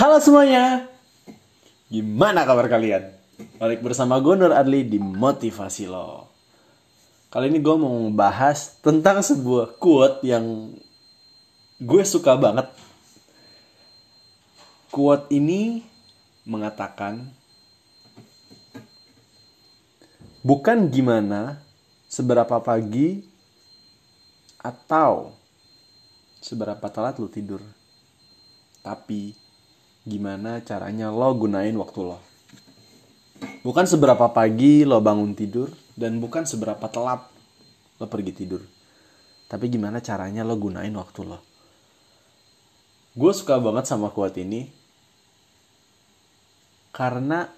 Halo semuanya, gimana kabar kalian? Balik bersama gue Nur Adli di Motivasi Lo. Kali ini gue mau membahas tentang sebuah quote yang gue suka banget. Quote ini mengatakan, bukan gimana seberapa pagi atau seberapa telat lu tidur, tapi gimana caranya lo gunain waktu lo. Bukan seberapa pagi lo bangun tidur dan bukan seberapa telat lo pergi tidur. Tapi gimana caranya lo gunain waktu lo. Gue suka banget sama quote ini karena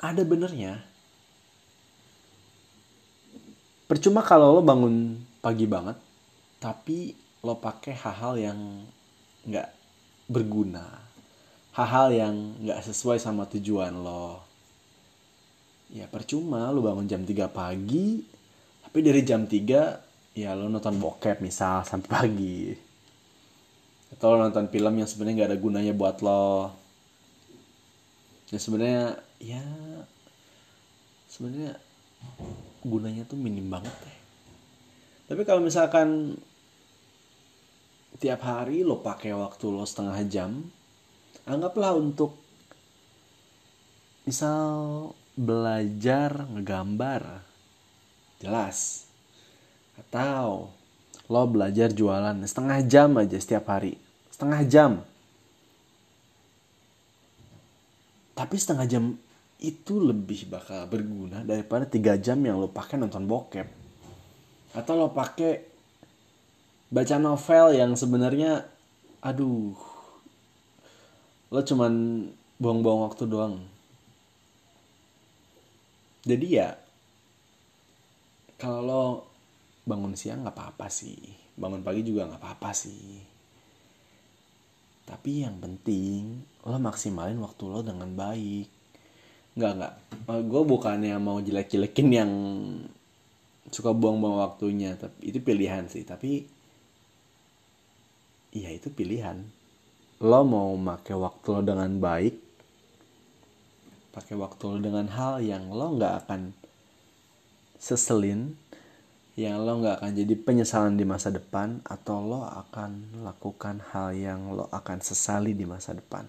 ada benernya. Percuma kalau lo bangun pagi banget, tapi lo pakai hal-hal yang nggak berguna hal-hal yang nggak sesuai sama tujuan lo. Ya percuma lo bangun jam 3 pagi tapi dari jam 3 ya lo nonton bokep misal sampai pagi. Atau lo nonton film yang sebenarnya nggak ada gunanya buat lo. Ya sebenarnya ya sebenarnya gunanya tuh minim banget deh. Tapi kalau misalkan tiap hari lo pakai waktu lo setengah jam anggaplah untuk misal belajar ngegambar. Jelas. Atau lo belajar jualan setengah jam aja setiap hari. Setengah jam. Tapi setengah jam itu lebih bakal berguna daripada tiga jam yang lo pakai nonton bokep. Atau lo pakai baca novel yang sebenarnya aduh lo cuman buang-buang waktu doang. Jadi ya kalau lo bangun siang nggak apa-apa sih. Bangun pagi juga nggak apa-apa sih. Tapi yang penting lo maksimalin waktu lo dengan baik. Nggak nggak. Gue bukannya mau jelek-jelekin yang suka buang-buang waktunya tapi itu pilihan sih. Tapi iya itu pilihan lo mau make waktu lo dengan baik pakai waktu lo dengan hal yang lo nggak akan seselin yang lo nggak akan jadi penyesalan di masa depan atau lo akan lakukan hal yang lo akan sesali di masa depan.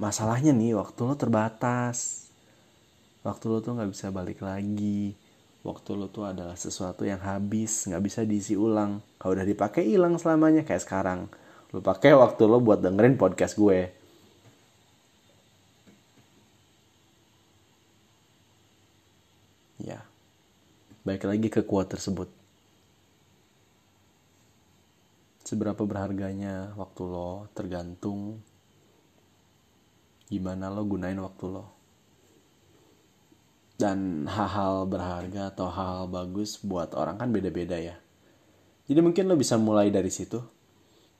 Masalahnya nih waktu lo terbatas. Waktu lo tuh nggak bisa balik lagi. Waktu lo tuh adalah sesuatu yang habis nggak bisa diisi ulang. Kalau udah dipakai hilang selamanya kayak sekarang Lu pakai waktu lo buat dengerin podcast gue. Ya. Baik lagi ke kuat tersebut. Seberapa berharganya waktu lo tergantung gimana lo gunain waktu lo. Dan hal-hal berharga atau hal, hal bagus buat orang kan beda-beda ya. Jadi mungkin lo bisa mulai dari situ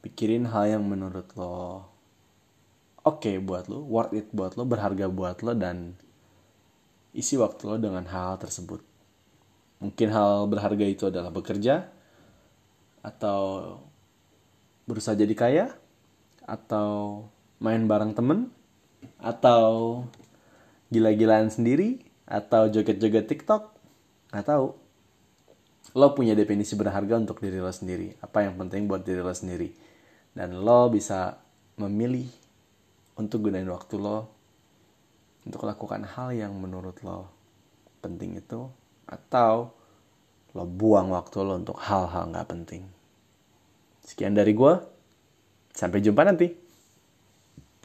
pikirin hal yang menurut lo oke okay buat lo worth it buat lo berharga buat lo dan isi waktu lo dengan hal, tersebut. Mungkin hal berharga itu adalah bekerja atau berusaha jadi kaya atau main bareng temen atau gila-gilaan sendiri atau joget-joget TikTok nggak tahu. Lo punya definisi berharga untuk diri lo sendiri. Apa yang penting buat diri lo sendiri dan lo bisa memilih untuk gunain waktu lo untuk lakukan hal yang menurut lo penting itu atau lo buang waktu lo untuk hal-hal nggak penting. Sekian dari gue, sampai jumpa nanti.